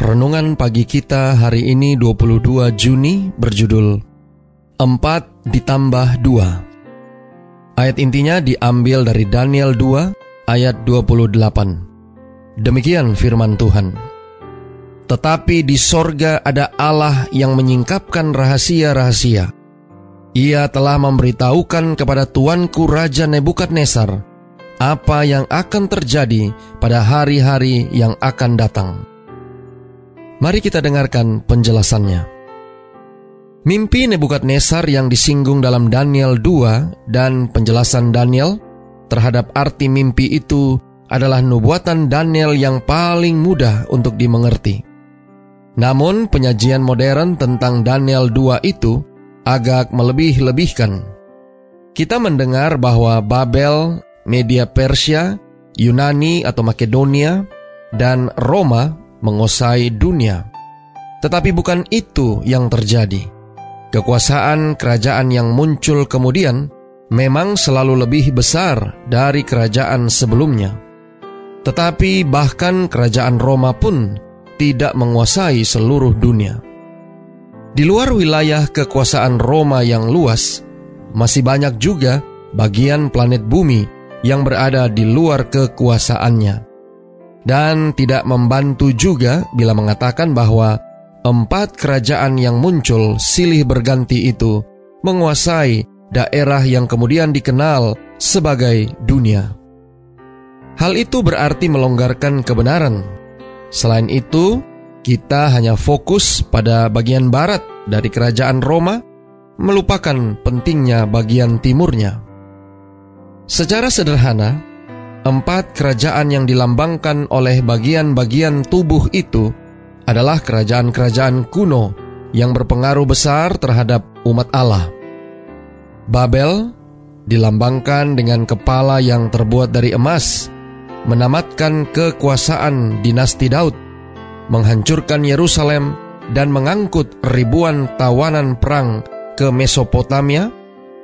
Renungan pagi kita hari ini 22 Juni berjudul 4 ditambah 2 Ayat intinya diambil dari Daniel 2 ayat 28 Demikian firman Tuhan. Tetapi di sorga ada Allah yang menyingkapkan rahasia-rahasia. Ia telah memberitahukan kepada Tuanku Raja Nebukadnezar apa yang akan terjadi pada hari-hari yang akan datang. Mari kita dengarkan penjelasannya. Mimpi Nebukadnezar yang disinggung dalam Daniel 2 dan penjelasan Daniel terhadap arti mimpi itu adalah nubuatan Daniel yang paling mudah untuk dimengerti. Namun penyajian modern tentang Daniel 2 itu agak melebih-lebihkan. Kita mendengar bahwa Babel, media Persia, Yunani atau Makedonia, dan Roma menguasai dunia. Tetapi bukan itu yang terjadi. Kekuasaan kerajaan yang muncul kemudian memang selalu lebih besar dari kerajaan sebelumnya. Tetapi bahkan kerajaan Roma pun tidak menguasai seluruh dunia. Di luar wilayah kekuasaan Roma yang luas, masih banyak juga bagian planet bumi yang berada di luar kekuasaannya dan tidak membantu juga bila mengatakan bahwa empat kerajaan yang muncul silih berganti itu menguasai daerah yang kemudian dikenal sebagai dunia. Hal itu berarti melonggarkan kebenaran. Selain itu, kita hanya fokus pada bagian barat dari kerajaan Roma, melupakan pentingnya bagian timurnya. Secara sederhana, Empat kerajaan yang dilambangkan oleh bagian-bagian tubuh itu adalah kerajaan-kerajaan kuno yang berpengaruh besar terhadap umat Allah. Babel dilambangkan dengan kepala yang terbuat dari emas, menamatkan kekuasaan dinasti Daud, menghancurkan Yerusalem, dan mengangkut ribuan tawanan perang ke Mesopotamia,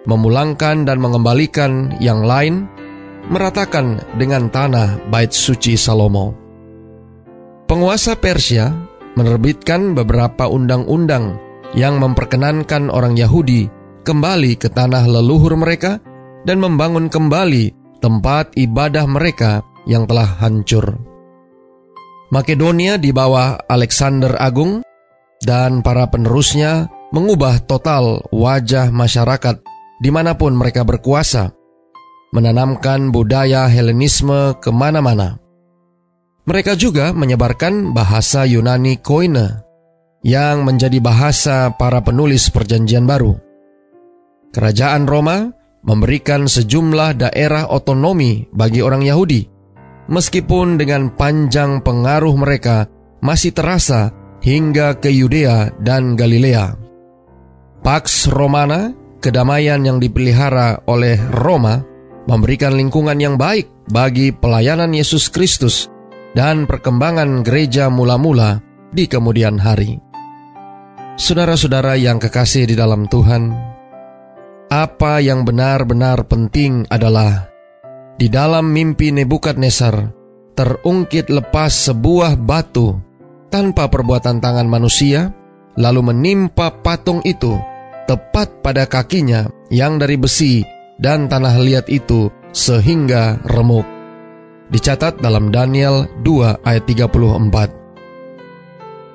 memulangkan dan mengembalikan yang lain meratakan dengan tanah bait suci Salomo. Penguasa Persia menerbitkan beberapa undang-undang yang memperkenankan orang Yahudi kembali ke tanah leluhur mereka dan membangun kembali tempat ibadah mereka yang telah hancur. Makedonia di bawah Alexander Agung dan para penerusnya mengubah total wajah masyarakat di mana pun mereka berkuasa menanamkan budaya Helenisme ke mana-mana. Mereka juga menyebarkan bahasa Yunani Koine yang menjadi bahasa para penulis perjanjian baru. Kerajaan Roma memberikan sejumlah daerah otonomi bagi orang Yahudi, meskipun dengan panjang pengaruh mereka masih terasa hingga ke Yudea dan Galilea. Pax Romana, kedamaian yang dipelihara oleh Roma, memberikan lingkungan yang baik bagi pelayanan Yesus Kristus dan perkembangan gereja mula-mula di kemudian hari. Saudara-saudara yang kekasih di dalam Tuhan, apa yang benar-benar penting adalah di dalam mimpi Nebukadnezar terungkit lepas sebuah batu tanpa perbuatan tangan manusia, lalu menimpa patung itu tepat pada kakinya yang dari besi dan tanah liat itu sehingga remuk. Dicatat dalam Daniel 2 ayat 34.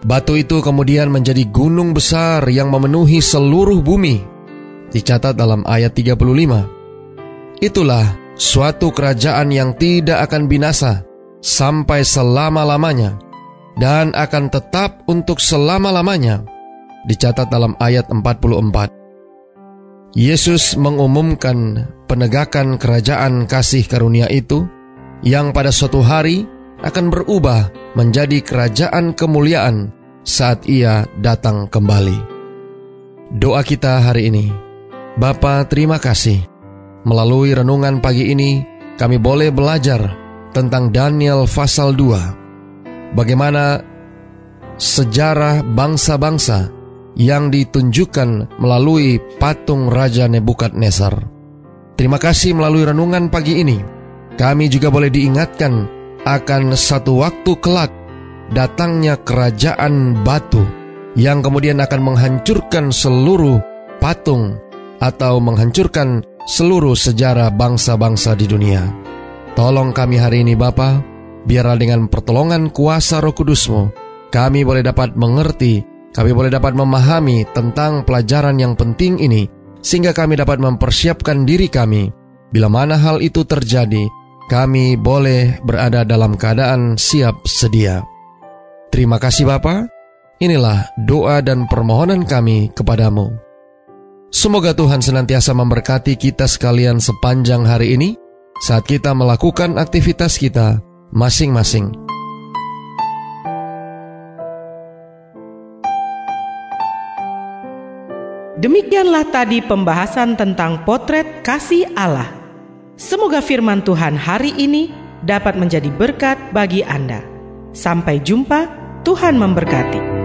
Batu itu kemudian menjadi gunung besar yang memenuhi seluruh bumi. Dicatat dalam ayat 35. Itulah suatu kerajaan yang tidak akan binasa sampai selama-lamanya dan akan tetap untuk selama-lamanya. Dicatat dalam ayat 44. Yesus mengumumkan penegakan kerajaan kasih karunia itu yang pada suatu hari akan berubah menjadi kerajaan kemuliaan saat ia datang kembali. doa kita hari ini. Bapa, terima kasih. Melalui renungan pagi ini, kami boleh belajar tentang Daniel pasal 2. Bagaimana sejarah bangsa-bangsa yang ditunjukkan melalui patung Raja Nebukadnezar. Terima kasih melalui renungan pagi ini. Kami juga boleh diingatkan akan satu waktu kelak datangnya kerajaan batu yang kemudian akan menghancurkan seluruh patung atau menghancurkan seluruh sejarah bangsa-bangsa di dunia. Tolong kami hari ini Bapa, biarlah dengan pertolongan kuasa roh kudusmu, kami boleh dapat mengerti, kami boleh dapat memahami tentang pelajaran yang penting ini, sehingga kami dapat mempersiapkan diri kami. Bila mana hal itu terjadi, kami boleh berada dalam keadaan siap sedia. Terima kasih Bapa. Inilah doa dan permohonan kami kepadamu. Semoga Tuhan senantiasa memberkati kita sekalian sepanjang hari ini saat kita melakukan aktivitas kita masing-masing. Demikianlah tadi pembahasan tentang potret kasih Allah. Semoga firman Tuhan hari ini dapat menjadi berkat bagi Anda. Sampai jumpa, Tuhan memberkati.